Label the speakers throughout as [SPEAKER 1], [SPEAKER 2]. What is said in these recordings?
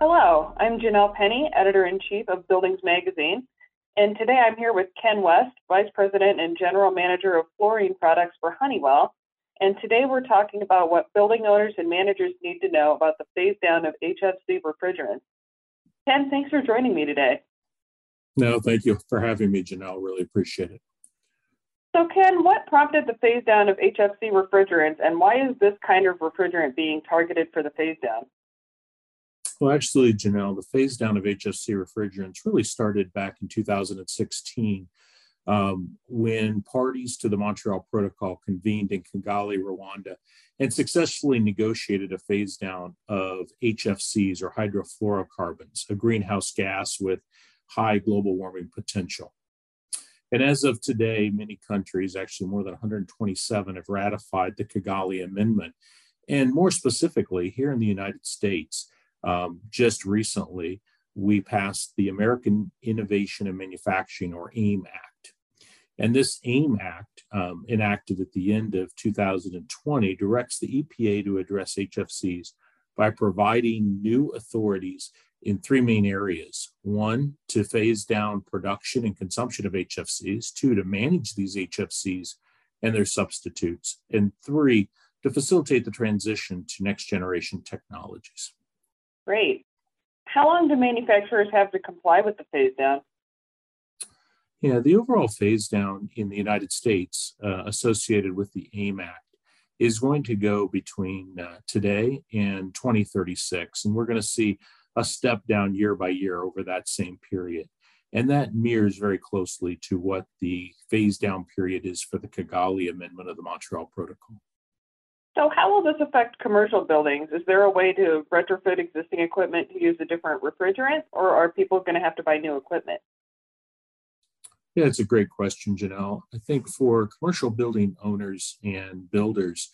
[SPEAKER 1] Hello, I'm Janelle Penny, editor in chief of Buildings Magazine. And today I'm here with Ken West, Vice President and General Manager of Fluorine Products for Honeywell. And today we're talking about what building owners and managers need to know about the phase down of HFC refrigerants. Ken, thanks for joining me today.
[SPEAKER 2] No, thank you for having me, Janelle. Really appreciate it.
[SPEAKER 1] So, Ken, what prompted the phase down of HFC refrigerants, and why is this kind of refrigerant being targeted for the phase down?
[SPEAKER 2] Well, actually, Janelle, the phase down of HFC refrigerants really started back in 2016 um, when parties to the Montreal Protocol convened in Kigali, Rwanda, and successfully negotiated a phase down of HFCs or hydrofluorocarbons, a greenhouse gas with high global warming potential. And as of today, many countries, actually more than 127, have ratified the Kigali Amendment. And more specifically, here in the United States, um, just recently, we passed the American Innovation and Manufacturing, or AIM Act. And this AIM Act, um, enacted at the end of 2020, directs the EPA to address HFCs by providing new authorities in three main areas. One, to phase down production and consumption of HFCs. Two, to manage these HFCs and their substitutes. And three, to facilitate the transition to next generation technologies.
[SPEAKER 1] Great. How long do manufacturers have to comply with the phase down?
[SPEAKER 2] Yeah, the overall phase down in the United States uh, associated with the AIM Act is going to go between uh, today and 2036. And we're going to see a step down year by year over that same period. And that mirrors very closely to what the phase down period is for the Kigali Amendment of the Montreal Protocol.
[SPEAKER 1] So, how will this affect commercial buildings? Is there a way to retrofit existing equipment to use a different refrigerant, or are people going to have to buy new equipment?
[SPEAKER 2] Yeah, it's a great question, Janelle. I think for commercial building owners and builders,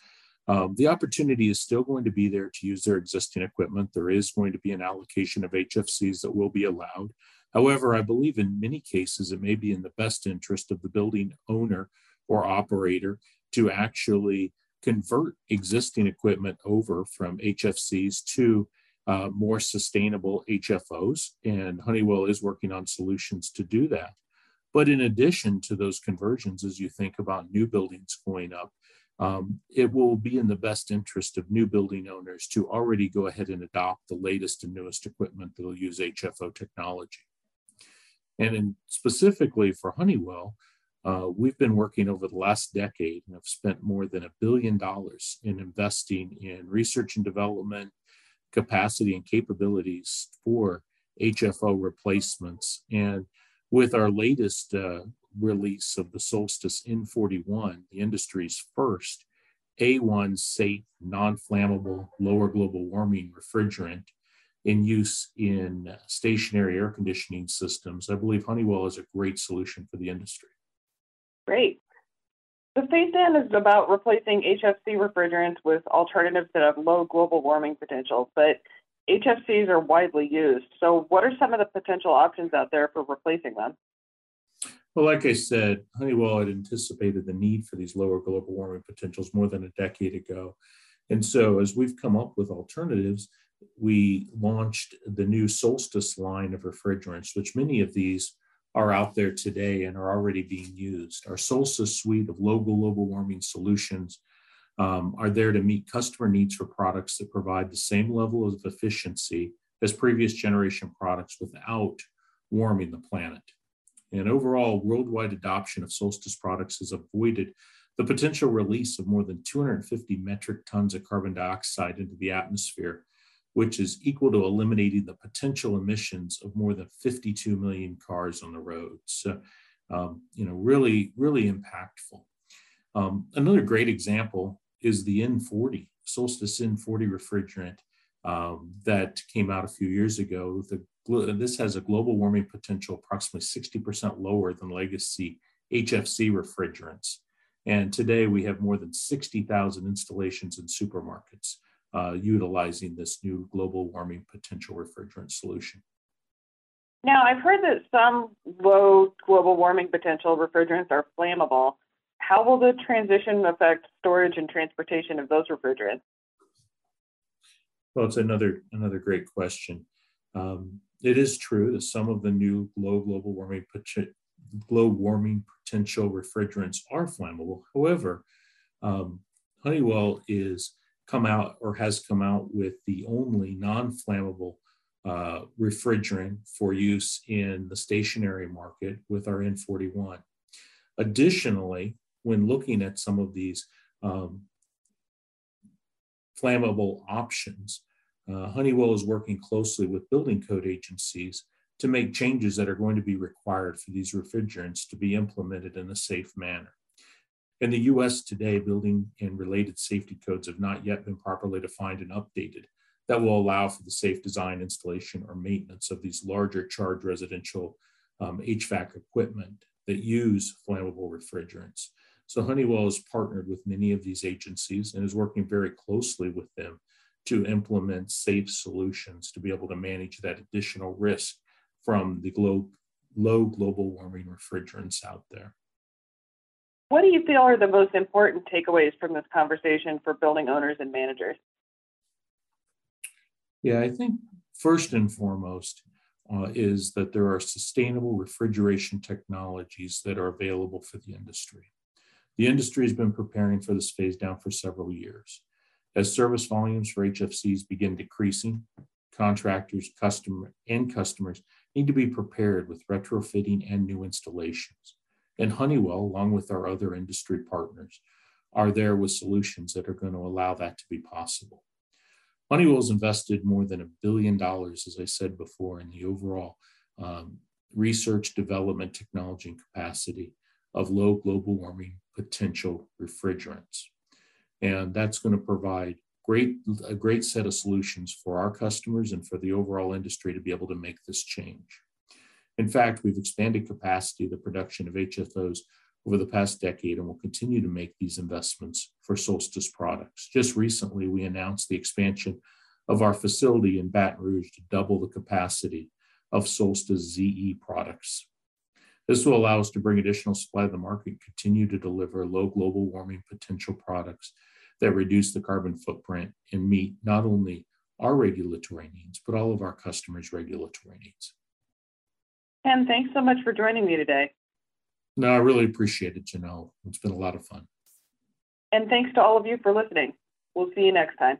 [SPEAKER 2] um, the opportunity is still going to be there to use their existing equipment. There is going to be an allocation of HFCs that will be allowed. However, I believe in many cases it may be in the best interest of the building owner or operator to actually convert existing equipment over from HFCs to uh, more sustainable HFOs. And Honeywell is working on solutions to do that. But in addition to those conversions, as you think about new buildings going up, um, it will be in the best interest of new building owners to already go ahead and adopt the latest and newest equipment that will use HFO technology. And in, specifically for Honeywell, uh, we've been working over the last decade and have spent more than a billion dollars in investing in research and development, capacity, and capabilities for HFO replacements. And with our latest uh, release of the Solstice N41, the industry's first A1 safe, non flammable, lower global warming refrigerant in use in stationary air conditioning systems, I believe Honeywell is a great solution for the industry.
[SPEAKER 1] Great. The phase down is about replacing HFC refrigerants with alternatives that have low global warming potential, but HFCs are widely used. So, what are some of the potential options out there for replacing them?
[SPEAKER 2] Well, like I said, Honeywell had anticipated the need for these lower global warming potentials more than a decade ago. And so, as we've come up with alternatives, we launched the new Solstice line of refrigerants, which many of these are out there today and are already being used. Our Solstice suite of low global warming solutions um, are there to meet customer needs for products that provide the same level of efficiency as previous generation products without warming the planet. And overall, worldwide adoption of Solstice products has avoided the potential release of more than 250 metric tons of carbon dioxide into the atmosphere which is equal to eliminating the potential emissions of more than 52 million cars on the road. So, um, you know, really, really impactful. Um, another great example is the N40, Solstice N40 refrigerant um, that came out a few years ago. The, this has a global warming potential approximately 60% lower than legacy HFC refrigerants. And today we have more than 60,000 installations in supermarkets utilizing this new global warming potential refrigerant solution.
[SPEAKER 1] Now, I've heard that some low global warming potential refrigerants are flammable. How will the transition affect storage and transportation of those refrigerants?
[SPEAKER 2] Well, it's another another great question. Um, it is true that some of the new low global warming global warming potential refrigerants are flammable. However, um, Honeywell is come out or has come out with the only non-flammable uh, refrigerant for use in the stationary market with our N41. Additionally, when looking at some of these um, flammable options, uh, Honeywell is working closely with building code agencies to make changes that are going to be required for these refrigerants to be implemented in a safe manner. In the US today, building and related safety codes have not yet been properly defined and updated that will allow for the safe design, installation, or maintenance of these larger charged residential um, HVAC equipment that use flammable refrigerants. So Honeywell has partnered with many of these agencies and is working very closely with them to implement safe solutions to be able to manage that additional risk from the glo- low global warming refrigerants out there.
[SPEAKER 1] What do you feel are the most important takeaways from this conversation for building owners and managers?
[SPEAKER 2] Yeah, I think first and foremost uh, is that there are sustainable refrigeration technologies that are available for the industry. The industry has been preparing for this phase down for several years. As service volumes for HFCs begin decreasing, contractors, customer, and customers need to be prepared with retrofitting and new installations. And Honeywell, along with our other industry partners, are there with solutions that are going to allow that to be possible. Honeywell's invested more than a billion dollars, as I said before, in the overall um, research, development, technology, and capacity of low global warming potential refrigerants. And that's going to provide great, a great set of solutions for our customers and for the overall industry to be able to make this change. In fact, we've expanded capacity, the production of HFOs over the past decade and will continue to make these investments for Solstice products. Just recently, we announced the expansion of our facility in Baton Rouge to double the capacity of Solstice ZE products. This will allow us to bring additional supply to the market and continue to deliver low global warming potential products that reduce the carbon footprint and meet not only our regulatory needs, but all of our customers' regulatory needs.
[SPEAKER 1] Ken, thanks so much for joining me today.
[SPEAKER 2] No, I really appreciate it, Janelle. It's been a lot of fun.
[SPEAKER 1] And thanks to all of you for listening. We'll see you next time.